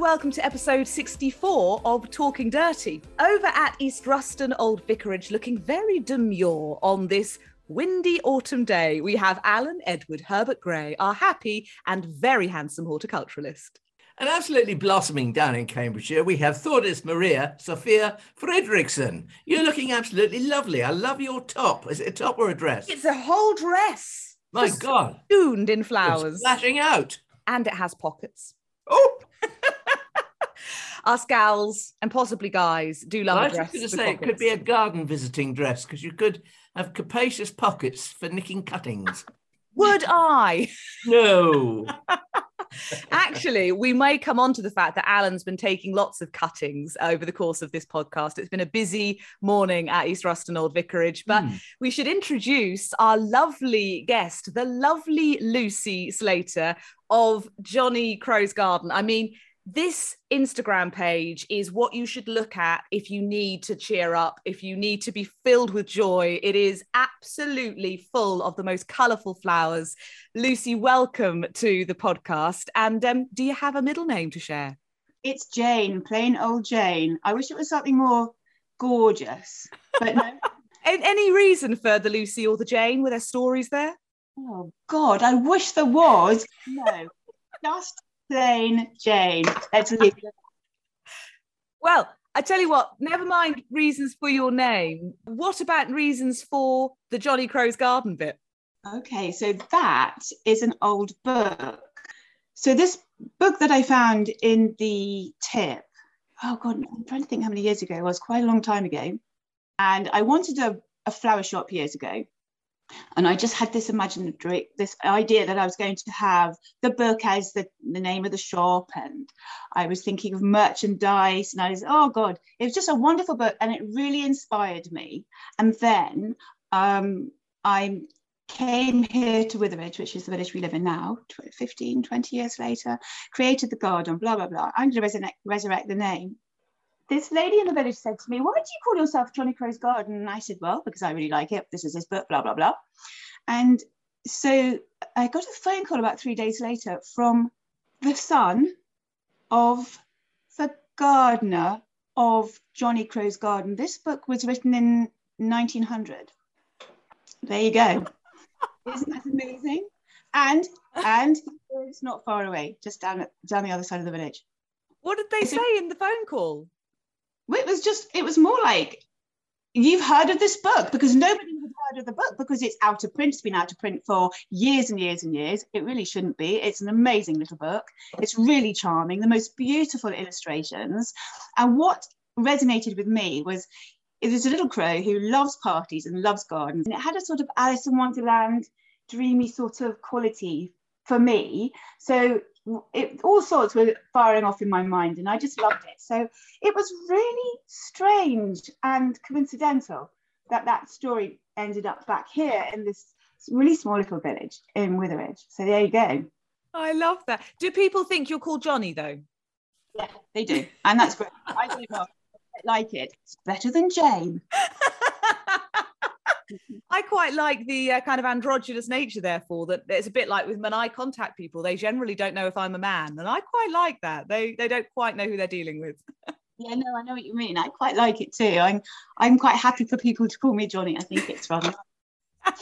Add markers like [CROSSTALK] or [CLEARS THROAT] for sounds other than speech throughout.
And welcome to episode 64 of Talking Dirty. Over at East Ruston Old Vicarage, looking very demure on this windy autumn day, we have Alan Edward Herbert Gray, our happy and very handsome horticulturalist. And absolutely blossoming down in Cambridgeshire, we have Thordis Maria Sophia Fridriksson. You're looking absolutely lovely. I love your top. Is it a top or a dress? It's a whole dress. My God. Festooned in It's flowers. flashing out. And it has pockets. Oh, [LAUGHS] Us gals and possibly guys do love I a was just going to say it could be a garden visiting dress because you could have capacious pockets for nicking cuttings. Would I? No. [LAUGHS] Actually, we may come on to the fact that Alan's been taking lots of cuttings over the course of this podcast. It's been a busy morning at East Ruston Old Vicarage, but Hmm. we should introduce our lovely guest, the lovely Lucy Slater of Johnny Crow's Garden. I mean, this Instagram page is what you should look at if you need to cheer up, if you need to be filled with joy. It is absolutely full of the most colourful flowers. Lucy, welcome to the podcast. And um, do you have a middle name to share? It's Jane, plain old Jane. I wish it was something more gorgeous, but no. [LAUGHS] Any reason for the Lucy or the Jane? Were there stories there? oh God, I wish there was. No, [LAUGHS] just plain Jane. Let's leave. Well, I tell you what, never mind reasons for your name. What about reasons for the Johnny Crow's Garden bit? Okay, so that is an old book. So this book that I found in the tip. Oh God, I'm trying to think how many years ago it was. Quite a long time ago, and I wanted a, a flower shop years ago. And I just had this imaginary, this idea that I was going to have the book as the, the name of the shop, and I was thinking of merchandise, and I was, oh God, it was just a wonderful book, and it really inspired me. And then um, I came here to Witheridge, which is the village we live in now, tw- 15, 20 years later, created the garden, blah, blah, blah. I'm going to resurrect, resurrect the name this lady in the village said to me, Why do you call yourself Johnny Crow's Garden? And I said, Well, because I really like it. This is his book, blah, blah, blah. And so I got a phone call about three days later from the son of the gardener of Johnny Crow's Garden. This book was written in 1900. There you go. Isn't that amazing? And and it's not far away, just down down the other side of the village. What did they say in the phone call? It was just it was more like you've heard of this book because nobody had heard of the book because it's out of print it's been out of print for years and years and years. It really shouldn't be. It's an amazing little book. It's really charming the most beautiful illustrations. And what resonated with me was it was a little crow who loves parties and loves gardens. And it had a sort of alice in wonderland dreamy sort of quality for me. So it, all sorts were firing off in my mind and I just loved it. So it was really strange and coincidental that that story ended up back here in this really small little village in Witheridge. So there you go. I love that. Do people think you're called Johnny though? Yeah, they do. And that's great. I don't like it. It's better than Jane. [LAUGHS] [LAUGHS] I quite like the uh, kind of androgynous nature, therefore, that it's a bit like with when I contact people, they generally don't know if I'm a man. And I quite like that. They they don't quite know who they're dealing with. [LAUGHS] Yeah, no, I know what you mean. I quite like it too. I'm I'm quite happy for people to call me Johnny. I think it's rather [LAUGHS]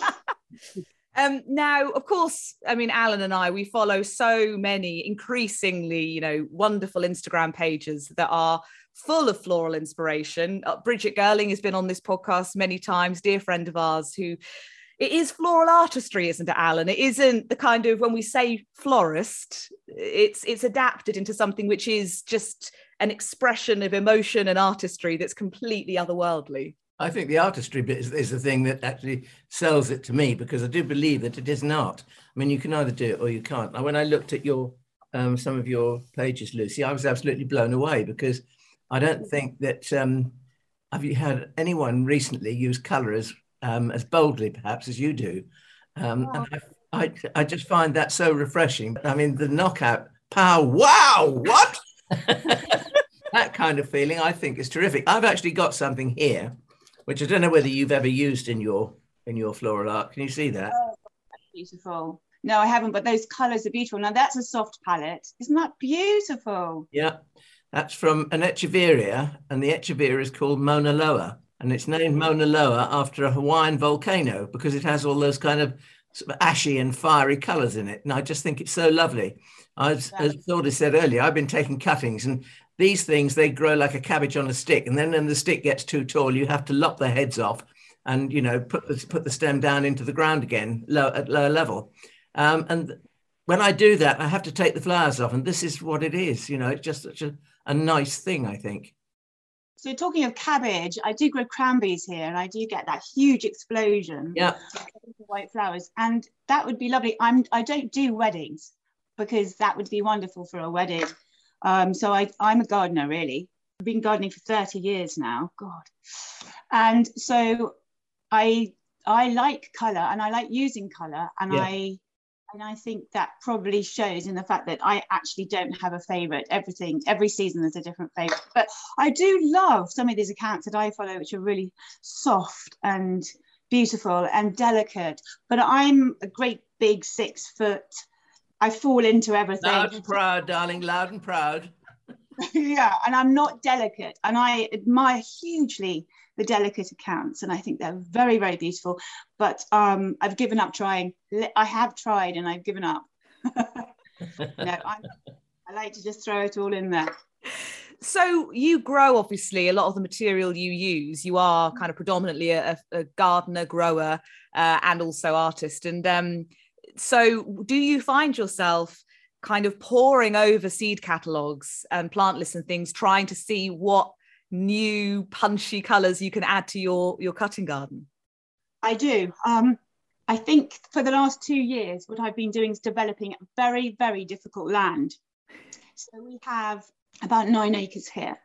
Um, now, of course, I mean, Alan and I, we follow so many increasingly, you know, wonderful Instagram pages that are full of floral inspiration. Uh, Bridget Gerling has been on this podcast many times, dear friend of ours, who it is floral artistry, isn't it, Alan? It isn't the kind of when we say florist, it's it's adapted into something which is just an expression of emotion and artistry that's completely otherworldly. I think the artistry bit is, is the thing that actually sells it to me because I do believe that it is an art. I mean, you can either do it or you can't. Now, when I looked at your um, some of your pages, Lucy, I was absolutely blown away because I don't think that um, have you had anyone recently use colour as um, as boldly, perhaps as you do? Um, oh. and I, I, I just find that so refreshing. I mean, the knockout pow, wow, what? [LAUGHS] that kind of feeling, I think, is terrific. I've actually got something here, which I don't know whether you've ever used in your in your floral art. Can you see that? Oh, beautiful. No, I haven't, but those colours are beautiful. Now that's a soft palette. Isn't that beautiful? Yeah, that's from an Echeveria, and the Echeveria is called Mauna Loa, and it's named Mauna Loa after a Hawaiian volcano because it has all those kind of, sort of ashy and fiery colours in it. And I just think it's so lovely. As, Thordis said earlier, I've been taking cuttings, and these things they grow like a cabbage on a stick, and then when the stick gets too tall, you have to lop the heads off, and you know put the, put the stem down into the ground again, low at lower level. Um, and when I do that, I have to take the flowers off, and this is what it is. You know, it's just such a, a nice thing, I think. So talking of cabbage, I do grow cranberries here, and I do get that huge explosion. Yeah. White flowers, and that would be lovely. I'm I don't do weddings because that would be wonderful for a wedding. Um, so I, I'm a gardener really. I've been gardening for 30 years now. God. And so I I like colour and I like using colour and yeah. I and I think that probably shows in the fact that I actually don't have a favorite. Everything, every season there's a different favorite. But I do love some of these accounts that I follow, which are really soft and beautiful and delicate. But I'm a great big six foot. I fall into everything. Loud and proud, darling, loud and proud. [LAUGHS] yeah, and I'm not delicate. And I admire hugely the delicate accounts, and I think they're very, very beautiful. But um, I've given up trying. I have tried, and I've given up. [LAUGHS] no, I'm, I like to just throw it all in there. So you grow obviously a lot of the material you use. You are kind of predominantly a, a gardener, grower, uh, and also artist. And um, so, do you find yourself kind of poring over seed catalogs and plant lists and things, trying to see what new punchy colors you can add to your your cutting garden? I do. Um, I think for the last two years, what I've been doing is developing very, very difficult land. So we have about nine acres here,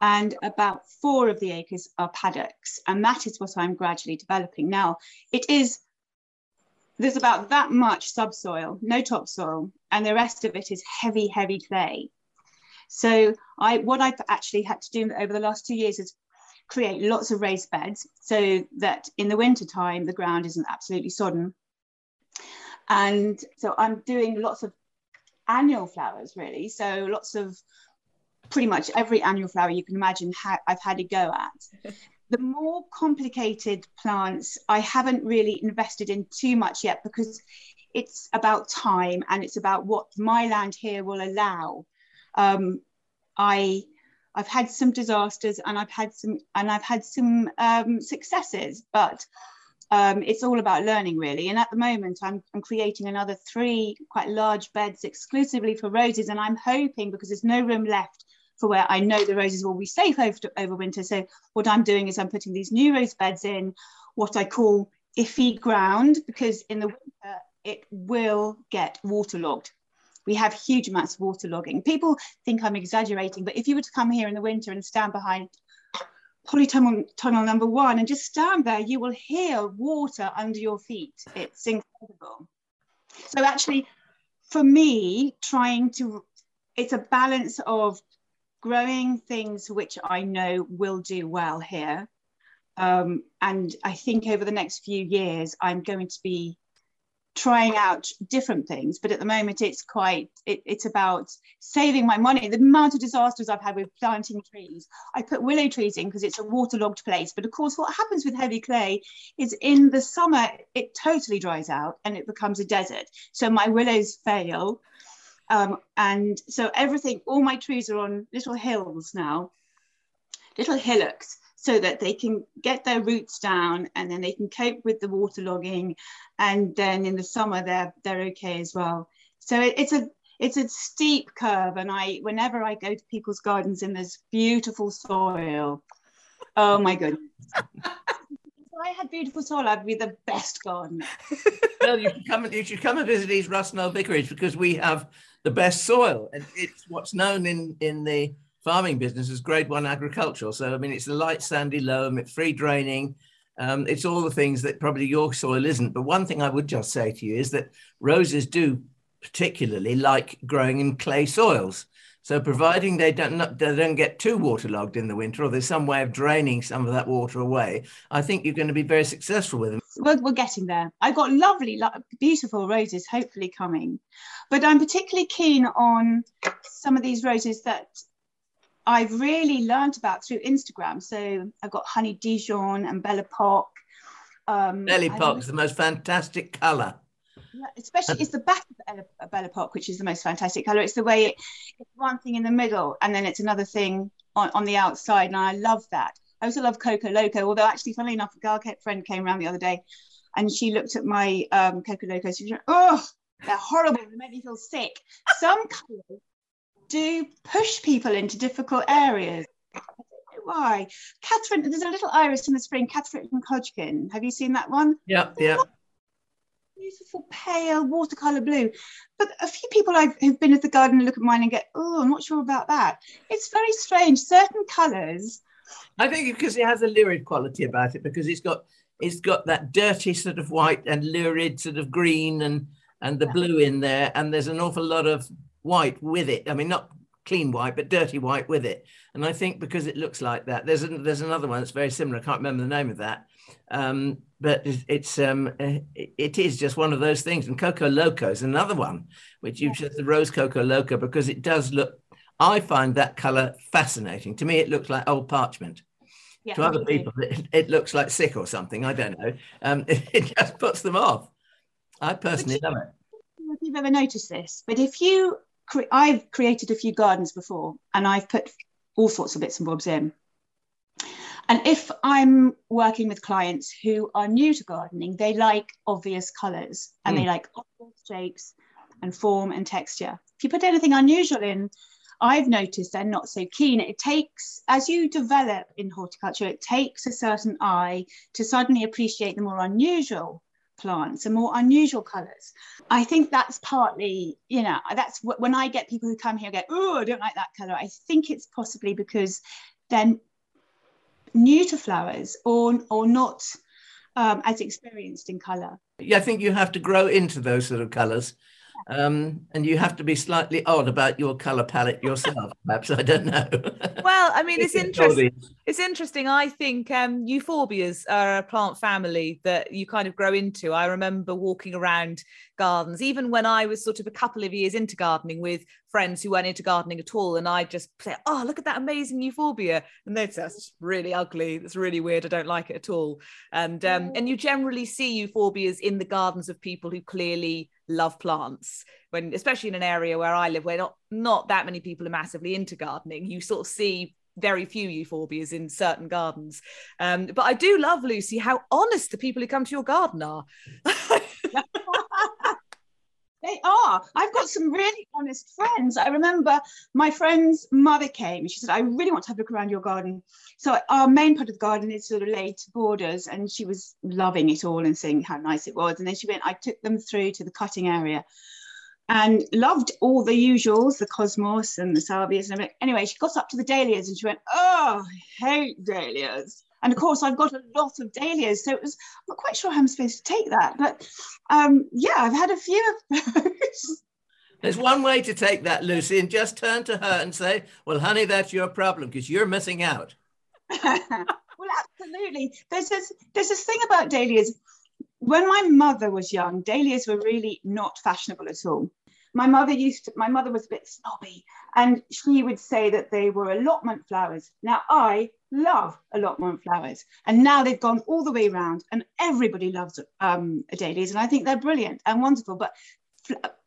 and about four of the acres are paddocks, and that is what I'm gradually developing. Now, it is there's about that much subsoil, no topsoil, and the rest of it is heavy, heavy clay. So I, what I've actually had to do over the last two years is create lots of raised beds so that in the winter time the ground isn't absolutely sodden. And so I'm doing lots of annual flowers really. So lots of pretty much every annual flower you can imagine ha- I've had a go at. [LAUGHS] the more complicated plants, I haven't really invested in too much yet because it's about time and it's about what my land here will allow. Um, I I've had some disasters and I've had some and I've had some um, successes, but um, it's all about learning really. And at the moment, I'm, I'm creating another three quite large beds exclusively for roses, and I'm hoping because there's no room left for where I know the roses will be safe over, over winter. So what I'm doing is I'm putting these new rose beds in what I call iffy ground because in the winter it will get waterlogged. We have huge amounts of waterlogging. People think I'm exaggerating, but if you were to come here in the winter and stand behind polytunnel tunnel number one and just stand there, you will hear water under your feet. It's incredible. So actually, for me, trying to, it's a balance of growing things which I know will do well here. Um, and I think over the next few years, I'm going to be trying out different things but at the moment it's quite it, it's about saving my money. The amount of disasters i've had with planting trees i put willow trees in because it's a waterlogged place but of course what happens with heavy clay is in the summer it totally dries out and it becomes a desert. So my willows fail um, and so everything, all my trees are on little hills now, little hillocks, so that they can get their roots down and then they can cope with the waterlogging. And then in the summer, they're, they're okay as well. So it, it's a it's a steep curve. And I, whenever I go to people's gardens in this beautiful soil, oh my goodness. If I had beautiful soil, I'd be the best gardener. [LAUGHS] well, you should come. You should come and visit East Ruston Vicarage because we have the best soil, and it's what's known in in the farming business as grade one agricultural. So, I mean, it's a light sandy loam, it's free draining. Um, it's all the things that probably your soil isn't. But one thing I would just say to you is that roses do particularly like growing in clay soils. So providing they don't they don't get too waterlogged in the winter, or there's some way of draining some of that water away, I think you're going to be very successful with them. We're, we're getting there. I've got lovely, beautiful roses hopefully coming, but I'm particularly keen on some of these roses that I've really learned about through Instagram. So I've got Honey Dijon and Belle Epoque. Um, Epoque is the most fantastic colour especially it's the back of Belle Epoque, which is the most fantastic color. It's the way it, it's one thing in the middle and then it's another thing on, on the outside. And I love that. I also love Koko Loko, although actually, funnily enough, a girl friend came around the other day and she looked at my um, Koko Loko. She went, oh, they're horrible. They make me feel sick. Some colors do push people into difficult areas. Why? Katharine, there's a little iris in the spring, Katharine Hodgkin. Have you seen that one? Yeah, yeah beautiful pale watercolor blue. But a few people I've who've been at the garden and look at mine and get, oh, I'm not sure about that. It's very strange. Certain colors. I think because it has a lurid quality about it, because it's got it's got that dirty sort of white and lurid sort of green and and the blue in there, and there's an awful lot of white with it. I mean, not clean white, but dirty white with it. And I think because it looks like that, there's a, there's another one that's very similar. I can't remember the name of that, um, but it's um, it is just one of those things. And Koko Loko is another one, which you said the rose Koko Loko because it does look. I find that color fascinating. To me, it looks like old parchment. Yeah, to other people, it, it, looks like sick or something. I don't know. Um, it, [LAUGHS] it, just puts them off. I personally love it. If you've ever noticed this, but if you, cre- I've created a few gardens before, and I've put all sorts of bits and bobs in. And if I'm working with clients who are new to gardening, they like obvious colours and mm. they hmm. like obvious shapes and form and texture. If you put anything unusual in, I've noticed they're not so keen. It takes, as you develop in horticulture, it takes a certain eye to suddenly appreciate the more unusual plants and more unusual colors. I think that's partly, you know, that's when I get people who come here go, oh, I don't like that color. I think it's possibly because they're new to flowers or or not um, as experienced in color. Yeah, I think you have to grow into those sort of colors. Um, and you have to be slightly odd about your color palette yourself, [LAUGHS] perhaps. I don't know. well, I mean, [LAUGHS] it's interesting. It's interesting. I think um, euphorbias are a plant family that you kind of grow into. I remember walking around gardens, even when I was sort of a couple of years into gardening with friends who weren't into gardening at all. And I'd just say, Oh, look at that amazing euphorbia. And they'd say, That's really ugly. That's really weird. I don't like it at all. And um, and you generally see euphorbias in the gardens of people who clearly love plants when especially in an area where I live where not not that many people are massively into gardening you sort of see very few euphorbias in certain gardens um, but I do love Lucy how honest the people who come to your garden are [LAUGHS] They are. I've got some really honest friends. I remember my friend's mother came and she said, I really want to have a look around your garden. So our main part of the garden is sort of laid to borders and she was loving it all and saying how nice it was. And then she went, I took them through to the cutting area and loved all the usuals, the cosmos and the salvias and. Anyway, she got up to the dahlias and she went, oh, I hate dahlias. And of course, I've got a lot of dahlias, so it was I'm not quite sure how I'm supposed to take that. But um, yeah, I've had a few of those. [LAUGHS] There's one way to take that, Lucy, and just turn to her and say, "Well, honey, that's your problem because you're missing out." [LAUGHS] well, absolutely. There's this there's this thing about dahlias. When my mother was young, dahlias were really not fashionable at all my mother used to, my mother was a bit snobby and she would say that they were allotment flowers. Now I love allotment flowers and now they've gone all the way around and everybody loves um, dahlias and I think they're brilliant and wonderful, but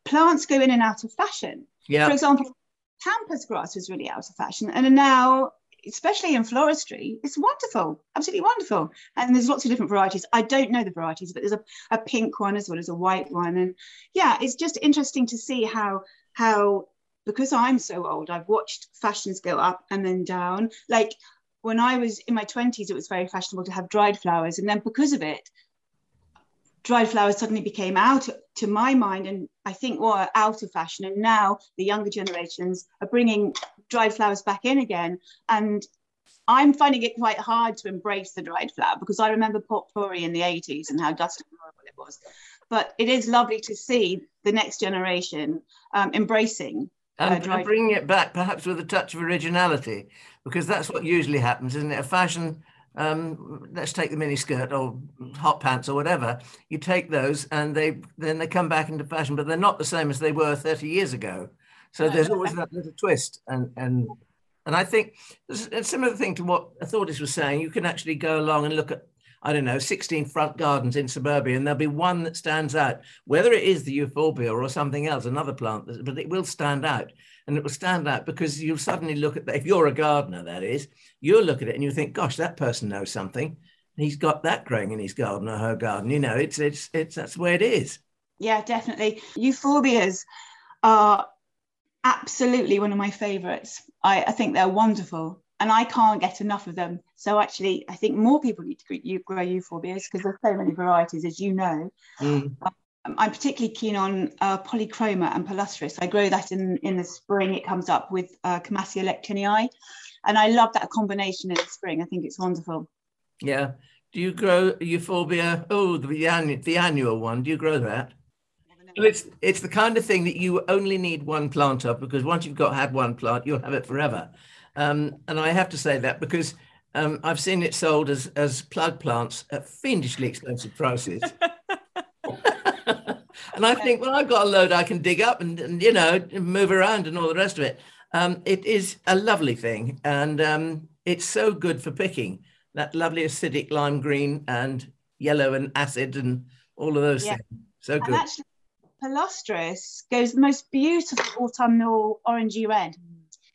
plants go in and out of fashion. Yeah. For example, pampas grass was really out of fashion and now especially in floristry, it's wonderful, absolutely wonderful. And there's lots of different varieties. I don't know the varieties, but there's a, a pink one as well as a white one. And yeah, it's just interesting to see how how because I'm so old, I've watched fashions go up and then down. Like when I was in my 20s, it was very fashionable to have dried flowers. And then because of it, dried flowers suddenly became out to my mind and I think were out of fashion. And now the younger generations are bringing dried flowers back in again. And I'm finding it quite hard to embrace the dried flower because I remember potpourri in the 80s and how dusty and horrible it was. But it is lovely to see the next generation um, embracing and uh, bringing it back perhaps with a touch of originality because that's what usually happens isn't it a fashion um, let's take the mini skirt or hot pants or whatever. You take those and they then they come back into fashion, but they're not the same as they were 30 years ago. So there's always that little twist. And and and I think it's a similar thing to what Thordis was saying. You can actually go along and look at I don't know, 16 front gardens in suburbia, and there'll be one that stands out, whether it is the euphorbia or something else, another plant, but it will stand out. And it will stand out because you'll suddenly look at that. If you're a gardener, that is, you'll look at it and you think, gosh, that person knows something. He's got that growing in his garden or her garden. You know, it's it's it's that's the way it is. Yeah, definitely. Euphorbias are absolutely one of my favorites. I, I think they're wonderful and I can't get enough of them. So actually, I think more people need to grow euphorbias because there's so many varieties, as you know. Mm. Um, I'm particularly keen on uh, polychroma and palustris. I grow that in, in the spring. It comes up with uh, Camassia leichtlinii. And I love that combination in the spring. I think it's wonderful. Yeah. Do you grow euphorbia? Oh, the, annual, the annual one. Do you grow that? Well, it's it's the kind of thing that you only need one plant of because once you've got had one plant, you'll have it forever. Um, and I have to say that because um, I've seen it sold as, as plug plants at fiendishly expensive prices. [LAUGHS] and I think, well, I've got a load I can dig up and, and you know, move around and all the rest of it. Um, it is a lovely thing. And um, it's so good for picking that lovely acidic lime green and yellow and acid and all of those yeah. things. So good. And actually, palustris goes the most beautiful autumnal orangey red.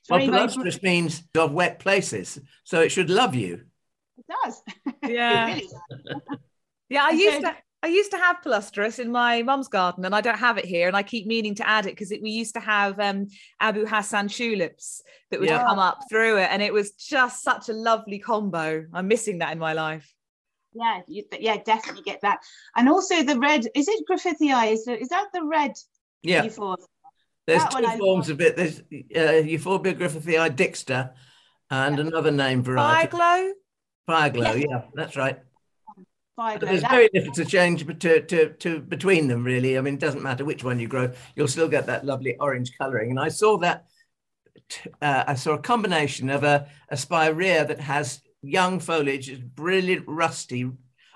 Well, palustris means of wet places, so it should love you. It does. [LAUGHS] Yeah. [LAUGHS] yeah, I used to I used to have palustris in my mum's garden, and I don't have it here, and I keep meaning to add it because we used to have um, Abu Hassan tulips that would yeah. come up through it, and it was just such a lovely combo. I'm missing that in my life. Yeah, you, yeah, definitely get that, and also the red. Is it Griffithii? Is, is that the red? Yeah. There's that two forms of it. There's uh, Euphorbia griffithii dixter and yeah. another name variety. Fireglow? Fireglow, yeah. yeah, that's right. Fireglow. There's very little to change to, to, to between them, really. I mean, it doesn't matter which one you grow, you'll still get that lovely orange colouring. And I saw that, uh, I saw a combination of a, a spirea that has young foliage, brilliant rusty,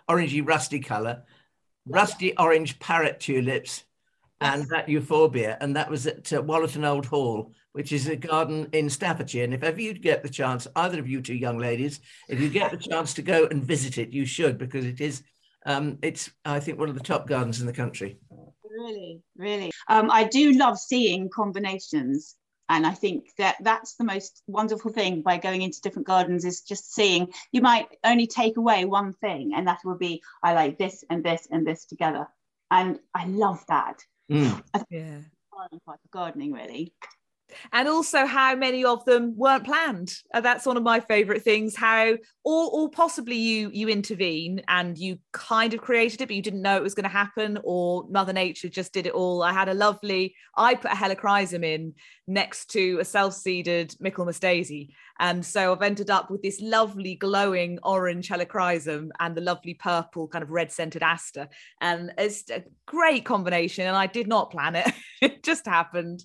orangey rusty colour, rusty orange parrot tulips, and that euphorbia, and that was at uh, Wollerton Old Hall, which is a garden in Staffordshire. And if ever you get the chance, either of you two young ladies, if you get the chance to go and visit it, you should because it is, um, it's I think one of the top gardens in the country. Really, really, um, I do love seeing combinations. And I think that that's the most wonderful thing by going into different gardens is just seeing you might only take away one thing, and that will be I like this and this and this together. And I love that Mm. yeah. Part of gardening, really and also how many of them weren't planned. Uh, that's one of my favorite things how or, or possibly you you intervene and you kind of created it but you didn't know it was going to happen or mother nature just did it all. I had a lovely i put a helichrysum in next to a self-seeded michaelmas daisy and so i've ended up with this lovely glowing orange helichrysum and the lovely purple kind of red scented aster and it's a great combination and i did not plan it [LAUGHS] it just happened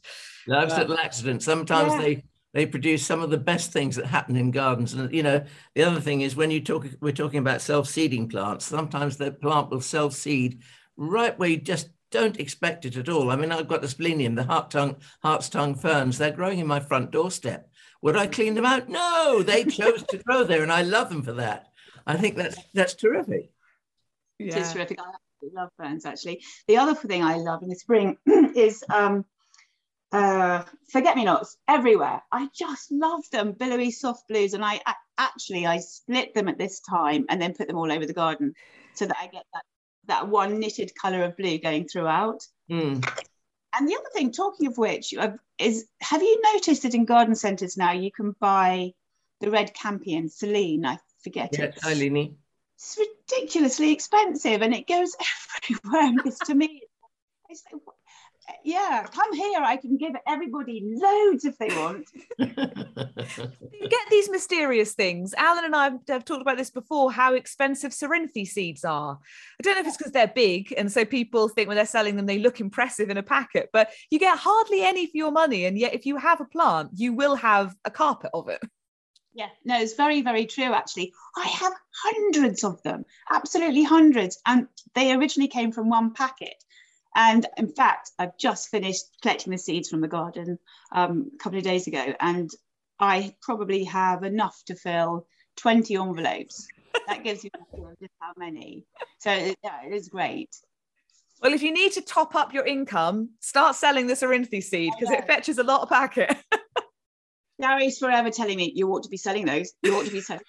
it's little accident. Sometimes yeah. they they produce some of the best things that happen in gardens. And you know, the other thing is when you talk, we're talking about self-seeding plants. Sometimes the plant will self-seed right where you just don't expect it at all. I mean, I've got the splenium, the heart tongue, heart's tongue ferns. They're growing in my front doorstep. Would I clean them out? No, they chose to grow there, and I love them for that. I think that's that's terrific. Yeah. It is terrific. I love ferns actually. The other thing I love in the spring [CLEARS THROAT] is um, uh, forget me nots everywhere. I just love them, billowy soft blues. And I, I actually I split them at this time and then put them all over the garden so that I get that that one knitted color of blue going throughout. Mm. And the other thing, talking of which, is have you noticed that in garden centres now you can buy the red campion, Silene, I forget yeah, it. Silene. it's ridiculously expensive and it goes [LAUGHS] everywhere. To me, it's like, yeah, come here. I can give everybody loads if they want. [LAUGHS] you get these mysterious things. Alan and I have talked about this before how expensive Cerinthe seeds are. I don't know if it's because they're big and so people think when they're selling them they look impressive in a packet, but you get hardly any for your money. And yet, if you have a plant, you will have a carpet of it. Yeah, no, it's very, very true, actually. I have hundreds of them, absolutely hundreds. And they originally came from one packet. And in fact, I've just finished collecting the seeds from the garden um, a couple of days ago, and I probably have enough to fill 20 envelopes. that gives you just how many. So yeah, it is great. Well, if you need to top up your income, start selling the Cerinthe seed because it fetches a lot of packet. [LAUGHS] Gary's forever telling me you ought to be selling those. You ought to be selling.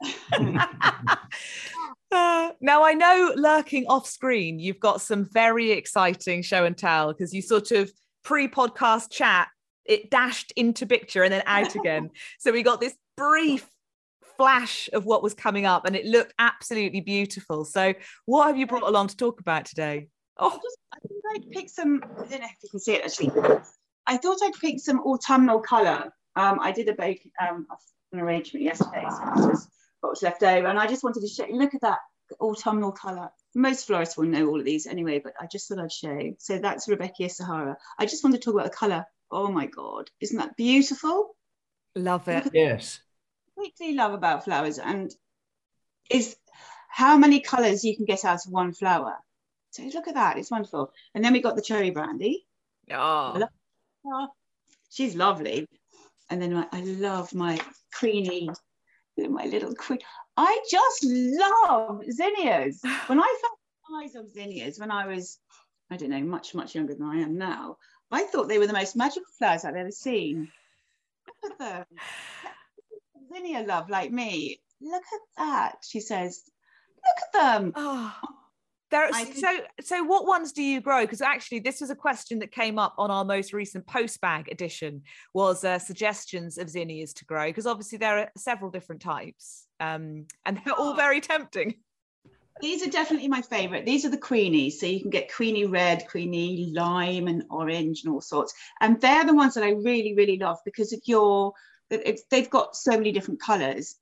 [LAUGHS] Uh, now I know lurking off screen, you've got some very exciting show and tell because you sort of pre-podcast chat, it dashed into picture and then out [LAUGHS] again. so we got this brief flash of what was coming up and it looked absolutely beautiful. So what have you brought along to talk about today? Oh, I, just, I think I'd pick some, I don't know if you can see it actually. I thought I'd pick some autumnal colour. Um, I did a bake um, an arrangement yesterday, so what was left over. And I just wanted to show, look at that autumnal colour. Most florists will know all of these anyway, but I just thought I'd show. So that's Rudbeckia Sahara. I just want to talk about the colour. Oh my God, isn't that beautiful? Love it. Yes. Completely love about flowers and is how many colours you can get out of one flower. So look at that, it's wonderful. And then we got the cherry brandy. Oh. oh she's lovely. And then I love my creamy my little queen. I just love zinnias. [SIGHS] When I found eyes of zinnias when I was, I don't know, much, much younger than I am now, I thought they were the most magical flowers I've ever seen. Look at them. Zinnia love like me. Look at that, she says. Look at them. Oh. There, so, so what ones do you grow? Because actually, this was a question that came up on our most recent post bag edition. Was uh, suggestions of zinnias to grow? Because obviously there are several different types, um, and they're all very tempting. These are definitely my favourite. These are the queenies, so you can get queenie red, queenie lime, and orange, and all sorts. And they're the ones that I really, really love because of your. They've got so many different colours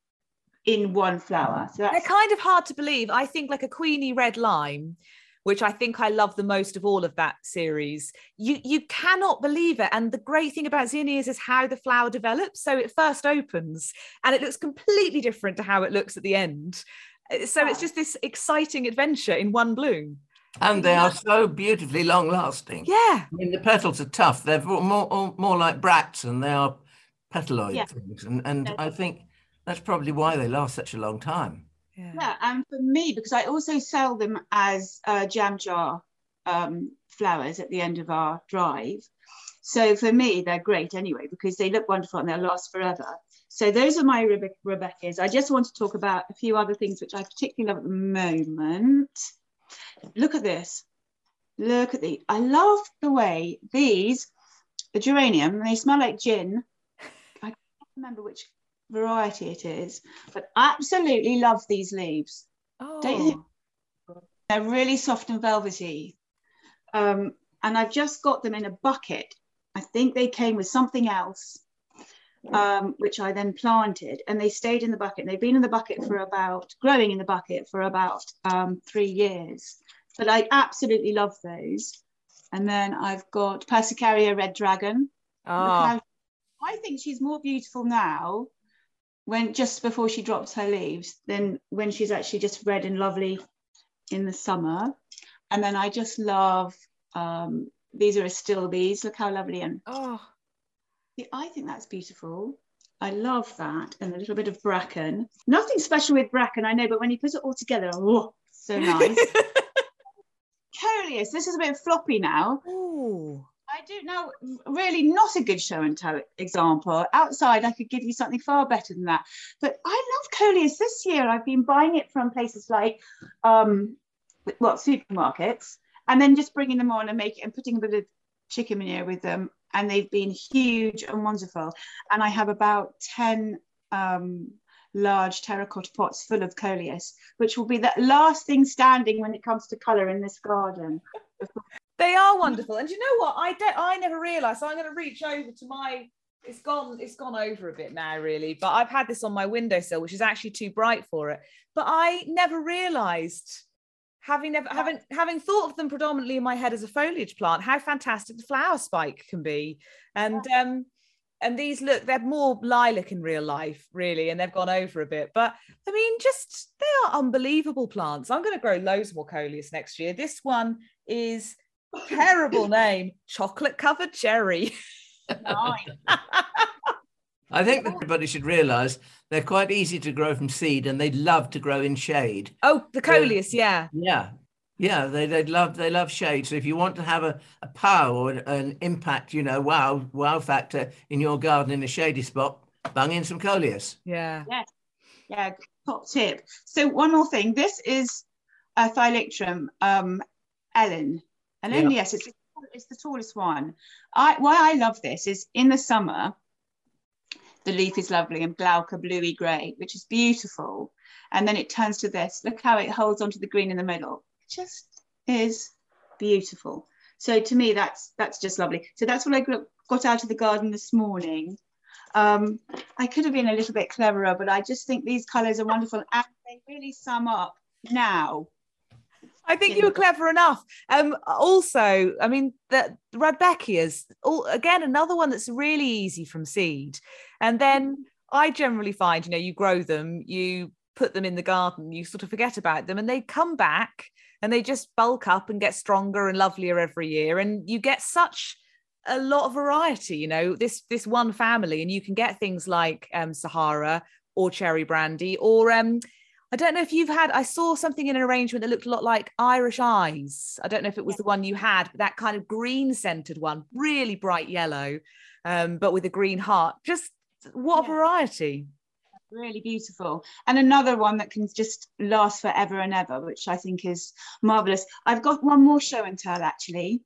in one flower. So they're kind of hard to believe. I think like a Queenie Red Lime, which I think I love the most of all of that series. You you cannot believe it. And the great thing about zinnias is how the flower develops. So it first opens and it looks completely different to how it looks at the end. Uh, so it's just this exciting adventure in one bloom. And they are so beautifully long lasting. Yeah. I mean, the petals are tough. They're more, more like bracts and they are petaloid yeah. things. And, and I think that's probably why they last such a long time. Yeah, yeah and for me, because I also sell them as uh, jam jar um, flowers at the end of our drive. So for me, they're great anyway because they look wonderful and they'll last forever. So those are my Rebe- Rudbeckias. I just want to talk about a few other things which I particularly love at the moment. Look at this. Look at the. I love the way these, the geranium, they smell like gin. I can't remember which variety it is. But I absolutely love these leaves. Oh. They're really soft and velvety. Um, and I've just got them in a bucket. I think they came with something else, um, which I then planted, and they stayed in the bucket. They've been in the bucket for about, growing in the bucket for about um, three years. But I absolutely love those. And then I've got Persicaria Red Dragon. Oh. I think she's more beautiful now when just before she drops her leaves then when she's actually just red and lovely in the summer. And then i just love um, these are still these look how lovely. And oh. I think that's beautiful. I love that and a little bit of bracken. Nothing special with bracken i know but when you put it all together oh so [LAUGHS] nice. Coleus this is a bit floppy now. Ooh. I do now really not a good show and tell example. Outside, I could give you something far better than that. But I love Coleus this year. I've been buying it from places like, um, well, supermarkets, and then just bringing them on and making and putting a bit of chicken manure with them. And they've been huge and wonderful. And I have about 10 um, large terracotta pots full of coleus, which will be the last thing standing when it comes to colour in this garden. They are wonderful. And you know what? I don't I never realized. So I'm going to reach over to my it's gone it's gone over a bit now really but i've had this on my windowsill which is actually too bright for it. But i never realized having never having having thought of them predominantly in my head as a foliage plant how fantastic the flower spike can be. And um and these look they're more lilac in real life really and they've gone over a bit. But i mean just they are unbelievable plants. I'm going to grow loads more coleus next year. This one is terrible name chocolate covered cherry [LAUGHS] I think that everybody should realise they're quite easy to grow from seed, and they love to grow in shade. Oh, the coleus, yeah, yeah, yeah. They they love they love shade. So if you want to have a, a power or an impact, you know, wow wow factor in your garden in a shady spot, bung in some coleus. Yeah, yeah, yeah. Top tip. So one more thing. This is a Thalictrum, um, Elin. Elin, yeah. yes, it's it's the tallest one. I why I love this is in the summer, the leaf is lovely and glauca bluey grey, which is beautiful. And then it turns to this. Look how it holds onto the green in the middle. It just is beautiful. So to me, that's that's just lovely. So that's what I got out of the garden this morning. Um, I could have been a little bit cleverer, but I just think these colours are wonderful and they really sum up now I think you were clever enough. Um, also, I mean, the, the Rudbeckias, all again, another one that's really easy from seed. And then I generally find, you know, you grow them, you put them in the garden, you sort of forget about them, and they come back and they just bulk up and get stronger and lovelier every year. And you get such a lot of variety, you know, this this one family, and you can get things like um, Sahara or cherry brandy or um, I don't know if you've had, I saw something in an arrangement that looked a lot like Irish Eyes. I don't know if it was the one you had, but that kind of green scented one, really bright yellow, um, but with a green heart. Just what a variety. Really beautiful. And another one that can just last forever and ever, which I think is marvelous. I've got one more show and tell actually.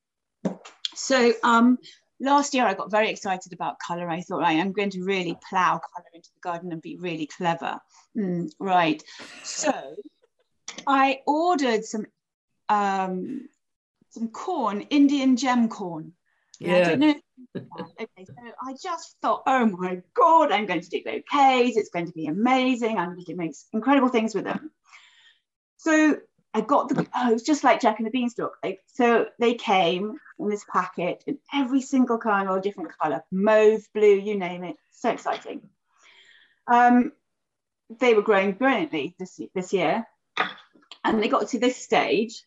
So um, last year I got very excited about colour. I thought I am going to really plough colour into the garden and be really clever. Mm, right. So I ordered some um, some corn, Indian gem corn. Yeah. I don't know. [LAUGHS] okay, so I just thought, oh my god, I'm going to do bouquets. It's going to be amazing. I'm going to make incredible things with them. So I got the, oh, it was just like Jack and the Beanstalk. Like, so they came in this packet in every single kind or different color, mauve, blue, you name it. So exciting. Um, they were growing brilliantly this, this year. And they got to this stage.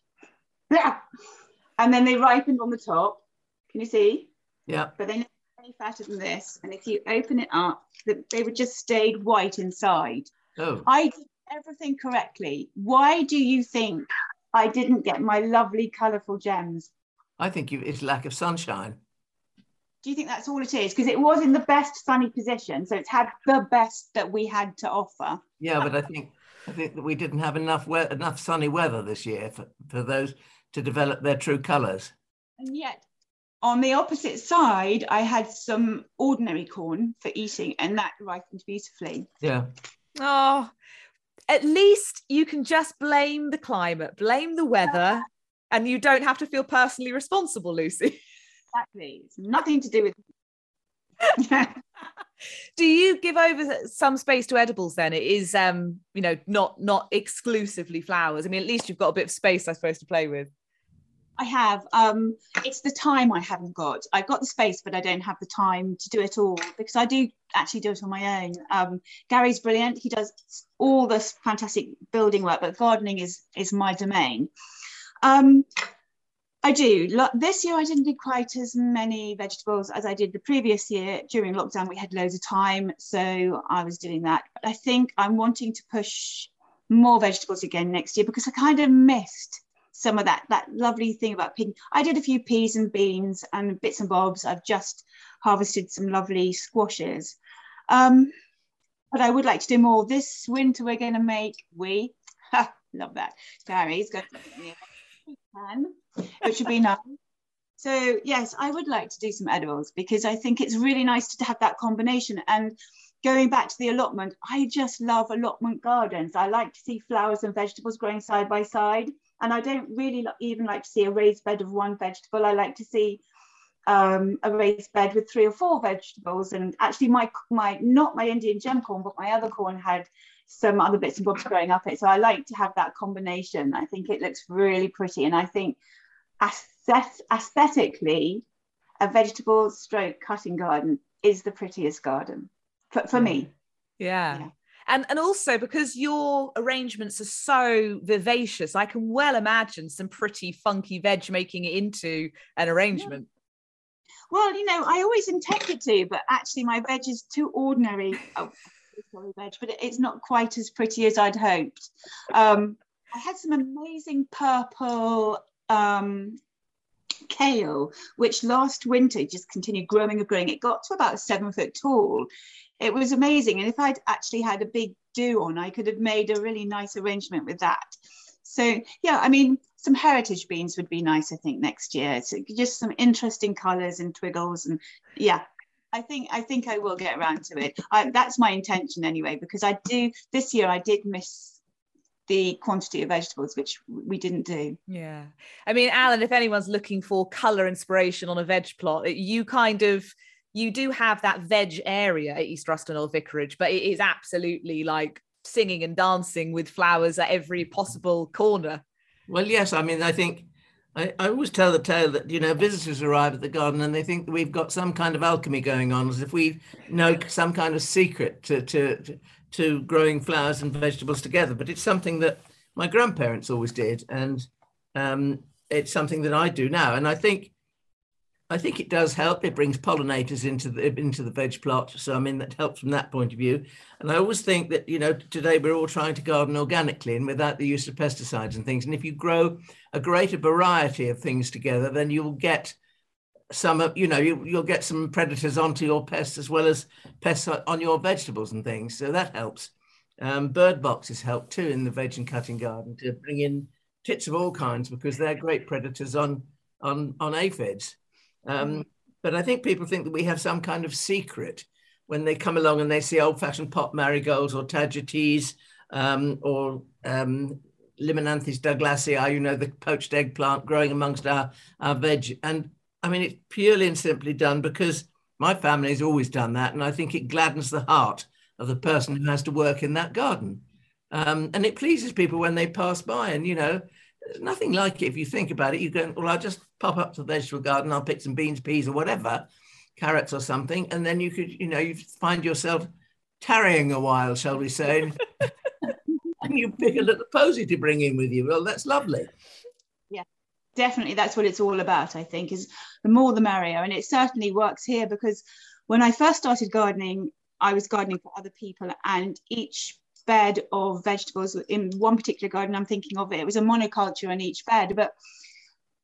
And then they ripened on the top. Can you see? Yeah. But they never any fatter than this. And if you open it up, they would just stayed white inside. Oh. I did everything correctly, why do you think I didn't get my lovely, colourful gems? I think you, it's lack of sunshine. Do you think that's all it is? Because it was in the best sunny position, so it's had the best that we had to offer. Yeah, but I think I think that we didn't have enough we- enough sunny weather this year for, for those to develop their true colours. And yet, on the opposite side, I had some ordinary corn for eating, and that ripened beautifully. Yeah. Oh, at least you can just blame the climate, blame the weather, and you don't have to feel personally responsible, Lucy. [LAUGHS] Exactly. It's nothing to do with. [LAUGHS] do you give over some space to edibles then it is um you know not not exclusively flowers i mean at least you've got a bit of space i suppose to play with I have. Um, it's the time I haven't got. I've got the space, but I don't have the time to do it all because I do actually do it on my own. Um, Gary's brilliant. He does all this fantastic building work, but gardening is is my domain. Um, I do. This year I didn't do quite as many vegetables as I did the previous year. During lockdown, we had loads of time, so I was doing that. But I think I'm wanting to push more vegetables again next year because I kind of missed some of that that lovely thing about picking. I did a few peas and beans and bits and bobs. I've just harvested some lovely squashes. Um, but I would like to do more. This winter we're going to make, we, [LAUGHS] love that, Gary's can, which would be [LAUGHS] nice. So yes, I would like to do some edibles because I think it's really nice to have that combination. And going back to the allotment, I just love allotment gardens. I like to see flowers and vegetables growing side by side. And I don't really even like to see a raised bed of one vegetable. I like to see um, a raised bed with three or four vegetables. And actually, my my not my Indian gem corn, but my other corn had some other bits and bobs growing up it. So I like to have that combination. I think it looks really pretty, and I think aesthetically, a vegetable stroke cutting garden is the prettiest garden for, for me. yeah. yeah and and also because your arrangements are so vivacious i can well imagine some pretty funky veg making it into an arrangement. Well you know i always intended to but actually my veg is too ordinary. Oh, sorry veg but it's not quite as pretty as i'd hoped. Um, i had some amazing purple um, kale, which last winter just continued growing and growing. It got to about seven foot tall it was amazing. And if I'd actually had a big do on, I could have made a really nice arrangement with that. So yeah, I mean, some heritage beans would be nice, I think, next year. So just some interesting colours and twiggles, and yeah, I think I think I will get around to it. I, that's my intention anyway, because I do this year I did miss the quantity of vegetables, which we didn't do. Yeah, I mean, Alan, if anyone's looking for colour inspiration on a veg plot, you kind of you do have that veg area at East Ruston Old Vicarage, but it is absolutely like singing and dancing with flowers at every possible corner. Well, yes, I mean, I think I, I always tell the tale that you know visitors arrive at the garden and they think we've got some kind of alchemy going on, as if we know some kind of secret to to to growing flowers and vegetables together. But it's something that my grandparents always did, and um, it's something that I do now. And I think I think it does help. It brings pollinators into the into the veg plot, so I mean that helps from that point of view. And I always think that you know today we're all trying to garden organically and without the use of pesticides and things. And if you grow a greater variety of things together, then you'll get some you know you, you'll get some predators onto your pests as well as pests on your vegetables and things. So that helps. Um, bird boxes help too in the veg and cutting garden to bring in tits of all kinds because they're great predators on on on aphids. Um, mm. but I think people think that we have some kind of secret when they come along and they see old-fashioned pot marigolds or tagetes um, or um, Limnanthes douglasii, you know, the poached eggplant growing amongst our, our veg. And I mean, it's purely and simply done because my family has always done that. And I think it gladdens the heart of the person who has to work in that garden. Um, and it pleases people when they pass by. And, you know, there's nothing like it if you think about it. You go, well, I'll just pop up to the vegetable garden, I'll pick some beans, peas, or whatever, carrots or something, and then you could, you know, you find yourself tarrying a while, shall we say, and [LAUGHS] you pick a little posy to bring in with you. Well, that's lovely. Yeah, definitely. That's what it's all about, I think, is the more the merrier. And it certainly works here because when I first started gardening, I was gardening for other people, and each bed of vegetables in one particular garden I'm thinking of it, it was a monoculture on each bed, but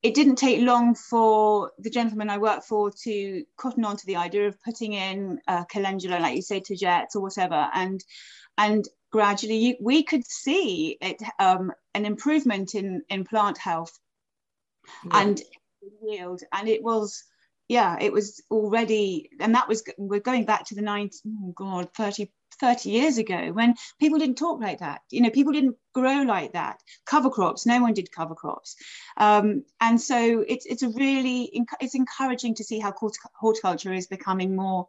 it didn't take long for the gentleman I work for to cotton on to the idea of putting in uh, calendula, like you say, Tagetes or whatever, and and gradually you, we could see it um, an improvement in in plant health yeah. and yield, and it was yeah, it was already, and that was we're going back to the 90, oh God, 30 30 years ago when people didn't talk like that. You know, people didn't grow like that. Cover crops, no one did cover crops. Um, and so it's, it's a really, it's encouraging to see how horticulture is becoming more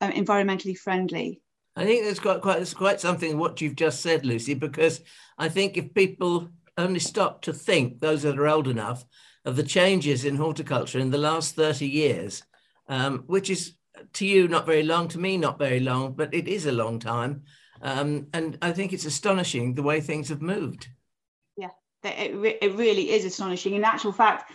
uh, environmentally friendly. I think it's quite, quite, it's quite something what you've just said, Lucy, because I think if people only stop to think, those that are old enough, of the changes in horticulture in the last 30 years, um, which is to you, not very long, to me, not very long, but it is a long time. Um, and I think it's astonishing the way things have moved. Yeah, it, re- it really is astonishing. In actual fact,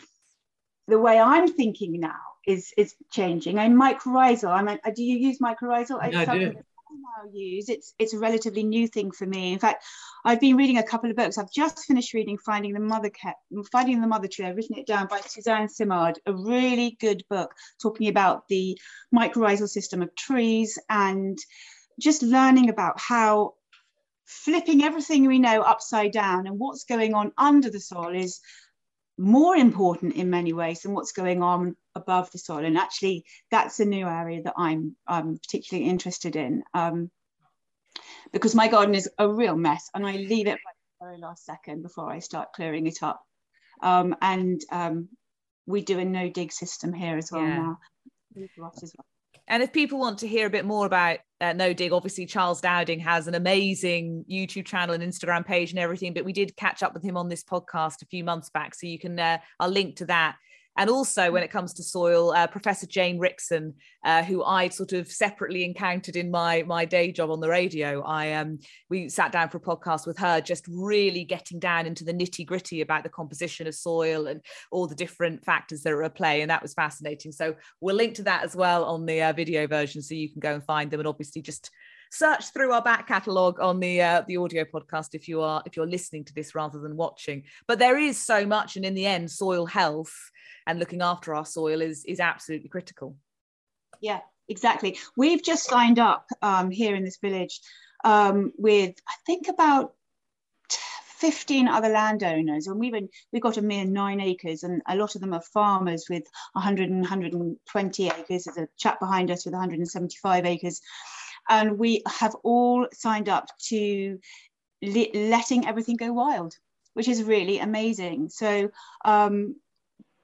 the way I'm thinking now is is changing. I'm mycorrhizal. I mean, do you use mycorrhizal? I do now use. It's it's a relatively new thing for me. In fact, I've been reading a couple of books. I've just finished reading Finding the Mother Cat, Finding the Mother Tree. I've written it down by Suzanne Simard, a really good book talking about the mycorrhizal system of trees and just learning about how flipping everything we know upside down and what's going on under the soil is more important in many ways than what's going on above the soil. And actually, that's a new area that I'm, I'm particularly interested in um, because my garden is a real mess and I leave it the very last second before I start clearing it up. Um, and um, we do a no dig system here as well yeah. now. And if people want to hear a bit more about uh, No Dig, obviously Charles Dowding has an amazing YouTube channel and Instagram page and everything. But we did catch up with him on this podcast a few months back, so you can uh, I'll link to that and also, when it comes to soil, uh, Professor Jane Rickson, uh, who I sort of separately encountered in my my day job on the radio, I um we sat down for a podcast with her, just really getting down into the nitty gritty about the composition of soil and all the different factors that are at play, and that was fascinating. So we'll link to that as well on the uh, video version, so you can go and find them, and obviously just search through our back catalogue on the uh, the audio podcast if you are if you're listening to this rather than watching. But there is so much, and in the end, soil health and looking after our soil is is absolutely critical. Yeah exactly. We've just signed up um, here in this village um, with i think about 15 other landowners and we've been, we've got a mere nine acres and a lot of them are farmers with 100 and 120 acres. There's a chap behind us with 175 acres and we have all signed up to letting everything go wild which is really amazing. So um,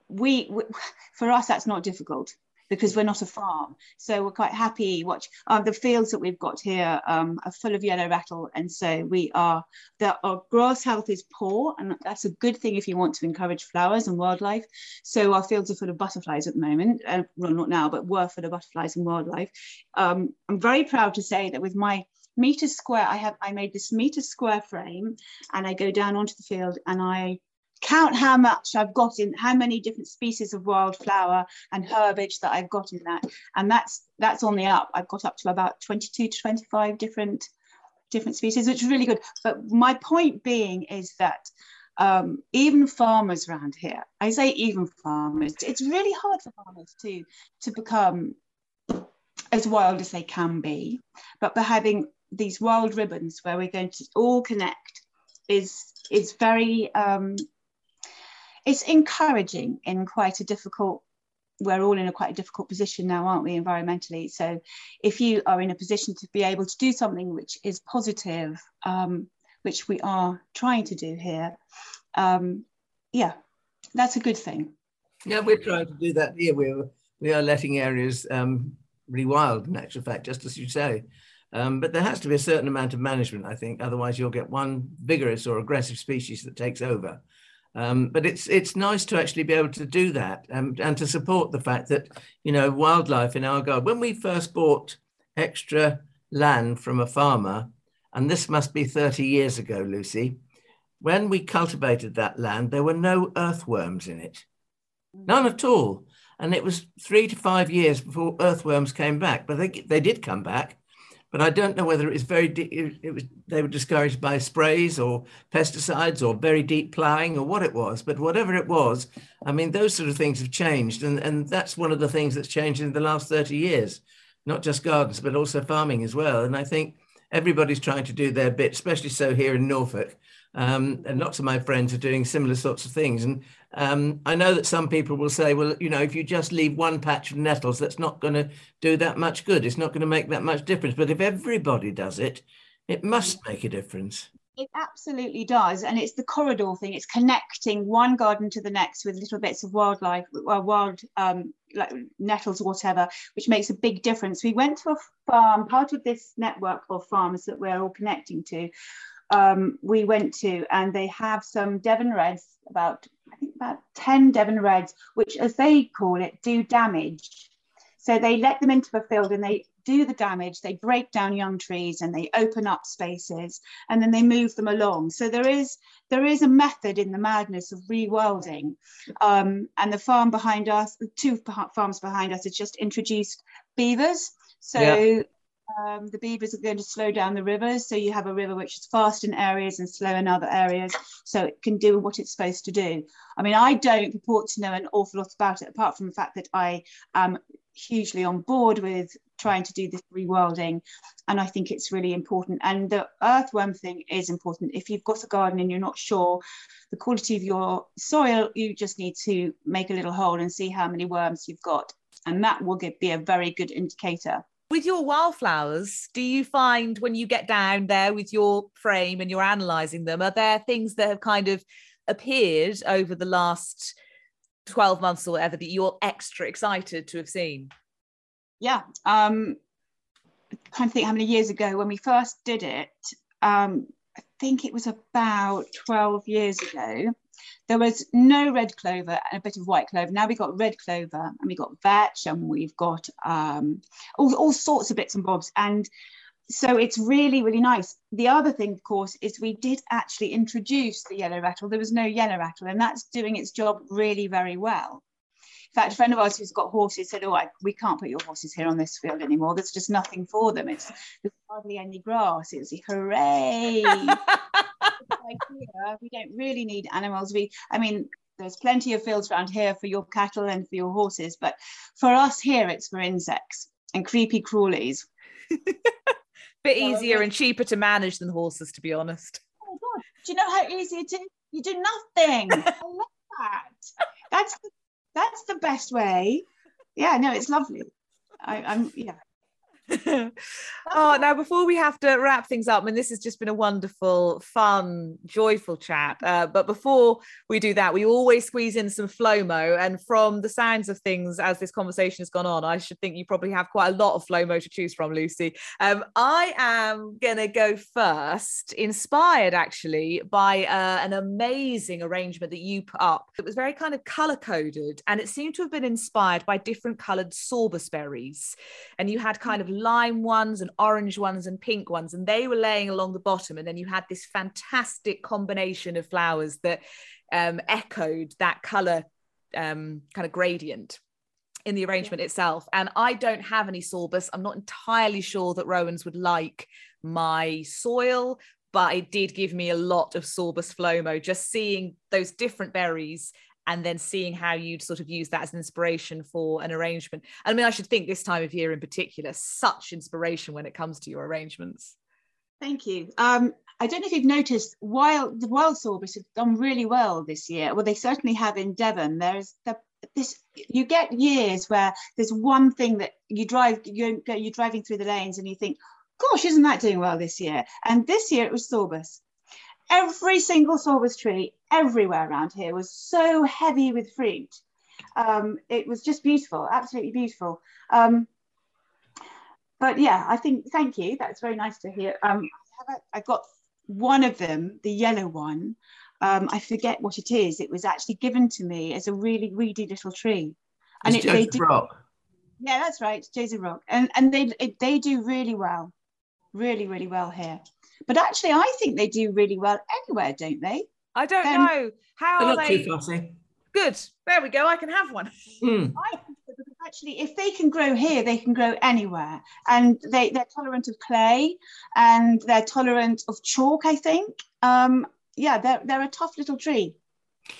we, we, [LAUGHS] for us that's not difficult because we're not a farm. So we're quite happy watch uh, the fields that we've got here um, are full of yellow rattle. And so we are the, our grass health is poor and that's a good thing if you want to encourage flowers and wildlife. So our fields are full of butterflies at the moment uh, well not now but were full of butterflies and wildlife. Um, i'm very proud to say that with my meter square i have i made this meter square frame and i go down onto the field and i count how much I've got in, how many different species of wildflower and herbage that I've got in that. And that's that's on the up. I've got up to about 22 to 25 different different species, which is really good. But my point being is that um, even farmers around here, I say even farmers, it's really hard for farmers to to become as wild as they can be. But by having these wild ribbons where we're going to all connect is is very um, it's encouraging in quite a difficult we're all in a quite a difficult position now aren't we environmentally? So if you are in a position to be able to do something which is positive um, which we are trying to do here um, yeah that's a good thing. Yeah we're trying to do that here. We're we are letting areas um, rewild in actual fact just as you say. Um, but there has to be a certain amount of management i think. Otherwise you'll get one vigorous or aggressive species that takes over um, but it's it's nice to actually be able to do that and, and to support the fact that you know wildlife in our garden. When we first bought extra land from a farmer, and this must be 30 years ago, Lucy, when we cultivated that land, there were no earthworms in it, none at all. And it was three to five years before earthworms came back, but they, they did come back but I don't know whether it was very deep, it was they were discouraged by sprays or pesticides or very deep ploughing or what it was. But whatever it was, I mean, those sort of things have changed, and and that's one of the things that's changed in the last thirty years, not just gardens but also farming as well. And I think everybody's trying to do their bit, especially so here in Norfolk. Um, and lots of my friends are doing similar sorts of things. And um, I know that some people will say, well, you know, if you just leave one patch of nettles, that's not going to do that much good. It's not going to make that much difference. But if everybody does it, it must make a difference. It absolutely does. And it's the corridor thing. It's connecting one garden to the next with little bits of wildlife, well, wild um, like nettles or whatever, which makes a big difference. We went to a farm, part of this network of farms that we're all connecting to, um, we went to, and they have some Devon Reds, about I think about 10 Devon Reds, which as they call it, do damage. So they let them into the field and they do the damage, they break down young trees and they open up spaces and then they move them along. So there is there is a method in the madness of rewilding. Um, and the farm behind us, two farms behind us, has just introduced beavers. So yeah um, the beavers are going to slow down the rivers. So you have a river which is fast in areas and slow in other areas. So it can do what it's supposed to do. I mean, I don't purport to know an awful lot about it, apart from the fact that I am hugely on board with trying to do this rewilding. And I think it's really important. And the earthworm thing is important. If you've got a garden and you're not sure the quality of your soil, you just need to make a little hole and see how many worms you've got. And that will be a very good indicator. With your wildflowers, do you find when you get down there with your frame and you're analysing them, are there things that have kind of appeared over the last 12 months or whatever that you're extra excited to have seen? Yeah. Um, I can't think how many years ago when we first did it. Um, I think it was about 12 years ago. There was no red clover and a bit of white clover. Now we've got red clover and we've got vetch and we've got um, all, all sorts of bits and bobs. And so it's really, really nice. The other thing, of course, is we did actually introduce the yellow rattle. There was no yellow rattle, and that's doing its job really very well. In fact, a friend of ours who's got horses said, "Oh, I, we can't put your horses here on this field anymore. There's just nothing for them. It's there's hardly any grass." It was like, hooray! [LAUGHS] we don't really need animals. We, I mean, there's plenty of fields around here for your cattle and for your horses, but for us here, it's for insects and creepy crawlies. [LAUGHS] bit easier and cheaper to manage than horses, to be honest. Oh God! Do you know how easy it is? You do nothing. [LAUGHS] I love that. That's the, that's the best way. Yeah, no, it's lovely. I, I'm yeah. [LAUGHS] oh, now before we have to wrap things up, I mean, this has just been a wonderful, fun, joyful chat. Uh, but before we do that, we always squeeze in some FLOMO. And from the sounds of things as this conversation has gone on, I should think you probably have quite a lot of FLOMO to choose from, Lucy. Um, I am going to go first, inspired actually by uh, an amazing arrangement that you put up. It was very kind of color coded and it seemed to have been inspired by different colored sorbus berries. And you had kind of lime ones and orange ones and pink ones, and they were laying along the bottom. And then you had this fantastic combination of flowers that um, echoed that color um, kind of gradient in the arrangement yeah. itself. And I don't have any sorbus. I'm not entirely sure that Rowans would like my soil, but it did give me a lot of sorbus flomo. Just seeing those different berries and then seeing how you'd sort of use that as an inspiration for an arrangement. I mean, I should think this time of year in particular, such inspiration when it comes to your arrangements. Thank you. Um, I don't know if you've noticed, wild the wild sorbus have done really well this year. Well, they certainly have in Devon. There's the, this you get years where there's one thing that you drive you're, you're driving through the lanes and you think, gosh, isn't that doing well this year? And this year it was sorbus every single sorbus tree everywhere around here was so heavy with fruit. Um, it was just beautiful, absolutely beautiful. Um, but yeah, I think, thank you. That's very nice to hear. Um, I got one of them, the yellow one. Um, I forget what it is. It was actually given to me as a really weedy little tree. And it's it, they do, Rock. Yeah, that's right, Joseph Rock. And, and they, it, they do really well, really, really well here. But actually, I think they do really well anywhere, don't they? I don't um, know. How they're are not they? too fussy. Good. There we go. I can have one. Mm. I because actually, if they can grow here, they can grow anywhere, and they they're tolerant of clay, and they're tolerant of chalk. I think. Um, yeah, they're they're a tough little tree.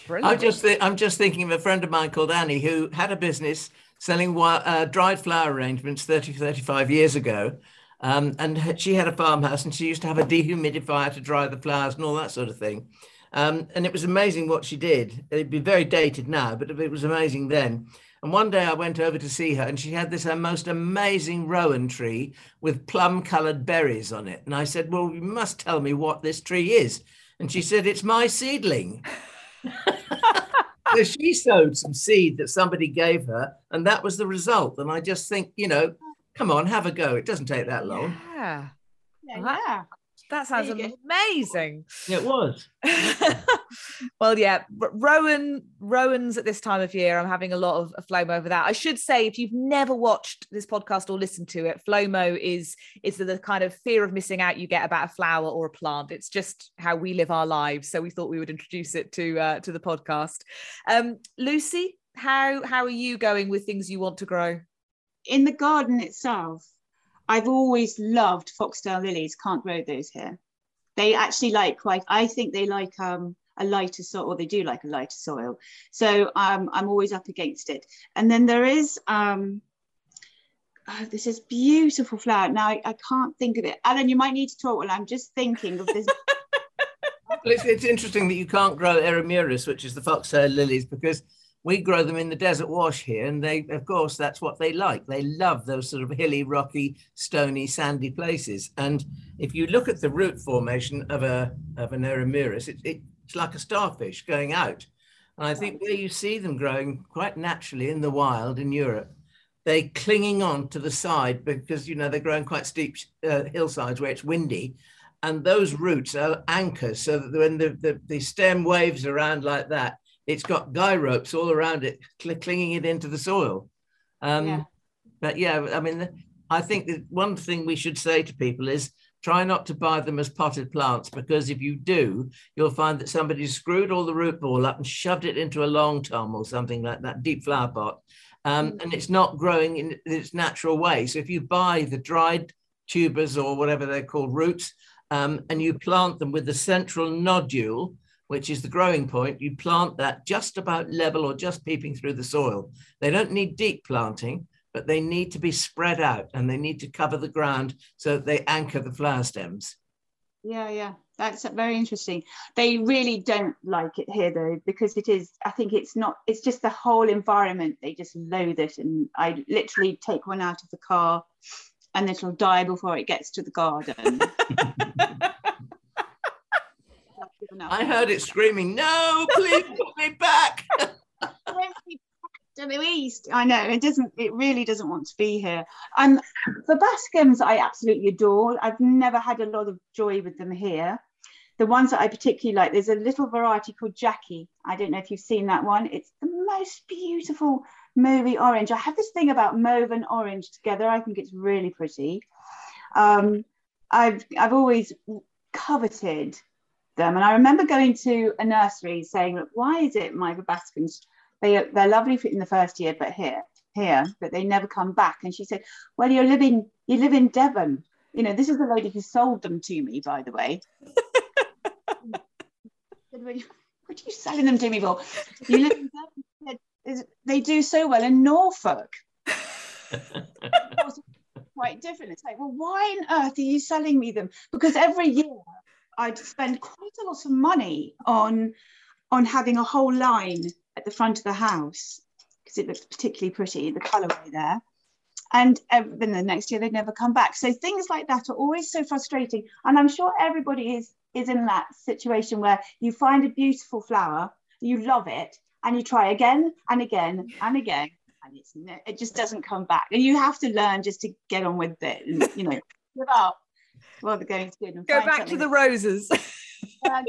I just th- I'm just thinking of a friend of mine called Annie who had a business selling uh, dried flower arrangements 30, 35 years ago. Um, and she had a farmhouse and she used to have a dehumidifier to dry the flowers and all that sort of thing. Um, and it was amazing what she did. It'd be very dated now, but it was amazing then. And one day I went over to see her and she had this her most amazing rowan tree with plum colored berries on it. And I said, Well, you must tell me what this tree is. And she said, It's my seedling. [LAUGHS] so she sowed some seed that somebody gave her, and that was the result. And I just think, you know, come on, have a go. It doesn't take that long. Yeah. Yeah. yeah. That sounds amazing. It was. [LAUGHS] well, yeah, Rowan, Rowans at this time of year, I'm having a lot of, of FLOMO over that. I should say, if you've never watched this podcast or listened to it, FLOMO is is the kind of fear of missing out you get about a flower or a plant. It's just how we live our lives. So we thought we would introduce it to uh, to the podcast. Um, Lucy, how how are you going with things you want to grow? In the garden itself, I've always loved foxtail lilies. Can't grow those here. They actually like quite. I think they like um, a lighter soil, or they do like a lighter soil. So um, I'm always up against it. And then there is um, oh, this is beautiful flower. Now I, I, can't think of it. Alan, you might need to talk while I'm just thinking of this. [LAUGHS] well, it's, it's, interesting that you can't grow Eremurus, which is the foxtail lilies, because we grow them in the desert wash here, and they, of course, that's what they like. They love those sort of hilly, rocky, stony, sandy places. And if you look at the root formation of a of an Eremurus, it, it, it's like a starfish going out. And I think where you see them growing quite naturally in the wild in Europe, they're clinging on to the side because you know they're growing quite steep uh, hillsides where it's windy, and those roots are anchors so that when the, the, the stem waves around like that, it's got guy ropes all around it, cl- clinging it into the soil. Um, yeah. But yeah, I mean, I think that one thing we should say to people is try not to buy them as potted plants because if you do, you'll find that somebody screwed all the root ball up and shoved it into a long tom or something like that, deep flower pot, um, mm. and it's not growing in its natural way. So if you buy the dried tubers or whatever they're called roots, um, and you plant them with the central nodule, which is the growing point, you plant that just about level or just peeping through the soil. They don't need deep planting, but they need to be spread out and they need to cover the ground so that they anchor the flower stems. Yeah, yeah, that's very interesting. They really don't like it here though, because it is, I think it's not, it's just the whole environment. They just loathe it. And I literally take one out of the car and it'll die before it gets to the garden. [LAUGHS] [LAUGHS] I heard it screaming, no, please put me [LAUGHS] back. to the east. I know it doesn't. It really doesn't want to be here. Um, the Verbascums I absolutely adore. I've never had a lot of joy with them here. The ones that I particularly like, there's a little variety called Jackie. I don't know if you've seen that one. It's the most beautiful mauvey orange. I have this thing about mauve and orange together. I think it's really pretty. Um, I've I've always coveted them. And I remember going to a nursery saying, Look, why is it my Verbascums, they, they're lovely in the first year, but here, here, but they never come back. And she said, Well, you're living, you live in Devon. You know, this is the lady who sold them to me, by the way. [LAUGHS] what are you selling them to me for? You live in Devon. They do so well in Norfolk. [LAUGHS] quite different. It's like, well, why on earth are you selling me them? Because every year I'd spend quite a lot of money on on having a whole line at the front of the house because it looked particularly pretty, the colourway there. And then the next year they'd never come back. So things like that are always so frustrating. And I'm sure everybody is is in that situation where you find a beautiful flower, you love it, and you try again and again and again, and it's it just doesn't come back. And you have to learn just to get on with it, and you know, give up well, the going's good. go back to the roses. uh,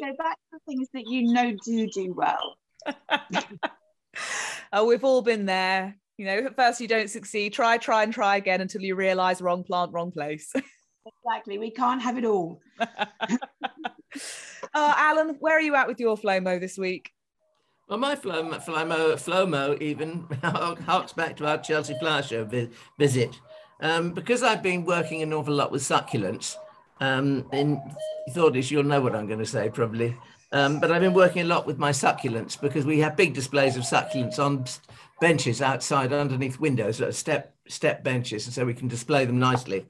go back to things that you know do do well. [LAUGHS] oh, we've all been there. You know, at first you don't succeed. Try, try, and try again until you realise wrong plant, wrong place. [LAUGHS] exactly. We can't have it all. [LAUGHS] uh, Alan, where are you at with your Flomo this week? Well, my Flomo, Flomo, Flomo even harks back to our Chelsea Flower Show vi- visit. Um, because I've been working an awful lot with succulents, um, in Thordis, you'll know what I'm going to say probably. Um, but I've been working a lot with my succulents because we have big displays of succulents on benches outside underneath windows, step step benches, and so we can display them nicely.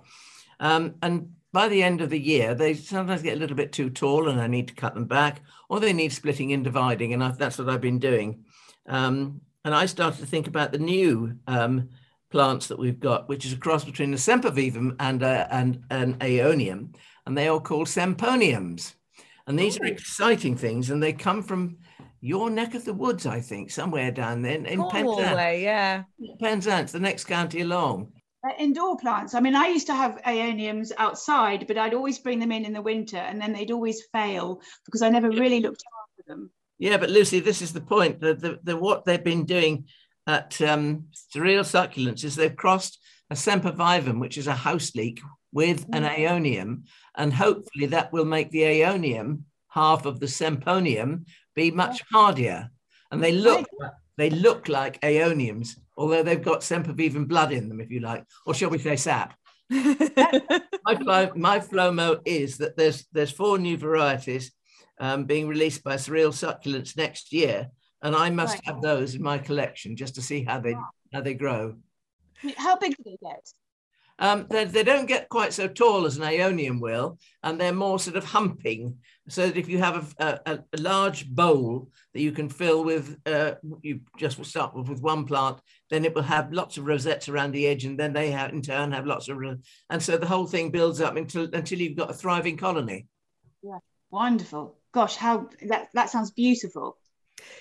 Um, and by the end of the year, they sometimes get a little bit too tall, and I need to cut them back, or they need splitting and dividing, and I, that's what I've been doing. Um, and I started to think about the new um, plants that we've got, which is a cross between a sempervivum and, a, and an aeonium, and they are called semponiums. And these are exciting things, and they come from your neck of the woods, I think, somewhere down there in Penzance. yeah. Penzance, the next county along. Uh, indoor plants. I mean, I used to have aeoniums outside, but I'd always bring them in in the winter, and then they'd always fail because I never really looked after them. Yeah, but Lucy, this is the point. The, the, the what they've been doing at um, Surreal Succulents is they've crossed a sempervivum, which is a house leek, with an mm. aeonium, and hopefully that will make the aeonium, half of the semponium, be much hardier. And they look they look like aeoniums, although they've got sempervivum blood in them, if you like, or shall we say sap. [LAUGHS] my, flow, my FloMo is that there's there's four new varieties um, being released by Surreal Succulents next year, and I must Right. have those in my collection just to see how they how they grow. How big do they get? Um, they, they don't get quite so tall as an aeonium will, and they're more sort of humping. So that if you have a, a, a large bowl that you can fill with, uh, you just will start with, with one plant, then it will have lots of rosettes around the edge, and then they have, in turn have lots of, and so the whole thing builds up until until you've got a thriving colony. Yeah, wonderful. Gosh, how that that sounds beautiful.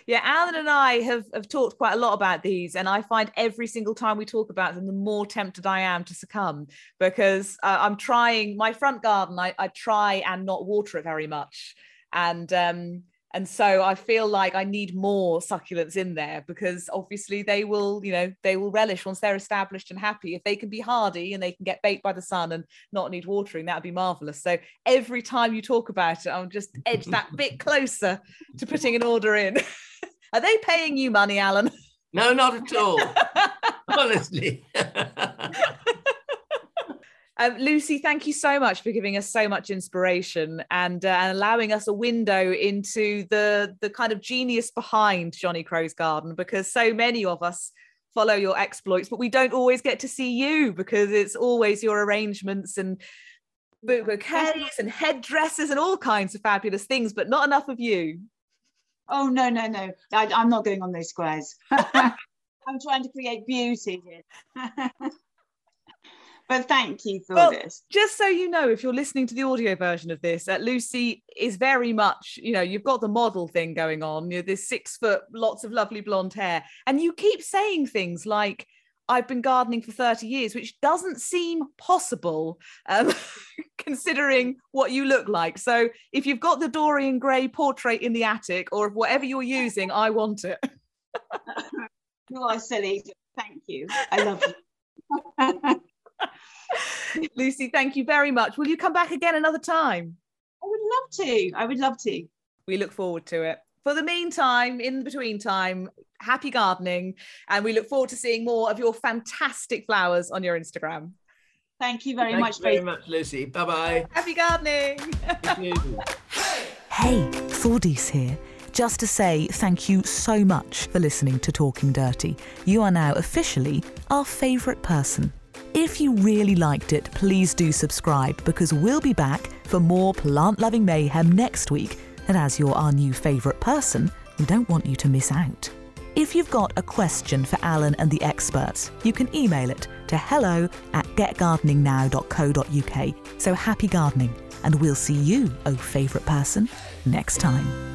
Yeah, Alan and I have, have talked quite a lot about these, and I find every single time we talk about them, the more tempted I am to succumb because uh, I'm trying my front garden. I, I try and not water it very much, and um, and so I feel like I need more succulents in there because obviously they will, you know, they will relish once they're established and happy. If they can be hardy and they can get baked by the sun and not need watering, that would be marvelous. So every time you talk about it, I'm just edge that bit closer to putting an order in. [LAUGHS] Are they paying you money, Alan? No, not at all. [LAUGHS] Honestly. [LAUGHS] Um, Lucy, thank you so much for giving us so much inspiration and, uh, and allowing us a window into the the kind of genius behind Johnny Crow's garden because so many of us follow your exploits, but we don't always get to see you because it's always your arrangements and bouquets and headdresses and all kinds of fabulous things, but not enough of you. Oh no, no, no. I, I'm not going on those squares. [LAUGHS] I'm trying to create beauty here. [LAUGHS] but thank you for Well, this. just so you know, if you're listening to the audio version of this, that Lucy is very much, you know, you've got the model thing going on. You're this six foot, lots of lovely blonde hair, and you keep saying things like, I've been gardening for 30 years, which doesn't seem possible um, [LAUGHS] considering what you look like. So if you've got the Dorian Gray portrait in the attic or whatever you're using, I want it. [LAUGHS] [LAUGHS] You are silly. Thank you. I love you. I [LAUGHS] Lucy, thank you very much. Will you come back again another time? I would love to. I would love to. we look forward to it. For the meantime, in between time, happy gardening, and we look forward to seeing more of your fantastic flowers on your Instagram. Thank you very Thank much. you very much, Lucy. Bye bye. Happy gardening! Hey, Thordis here. Just to say thank you so much for listening to Talking Dirty. You are now officially our favourite person. If you really liked it, please do subscribe because we'll be back for more plant loving mayhem next week. And as you're our new favourite person, we don't want you to miss out. If you've got a question for Alan and the experts, you can email it to hello at getgardeningnow.co.uk. So happy gardening, and we'll see you, oh favourite person, next time.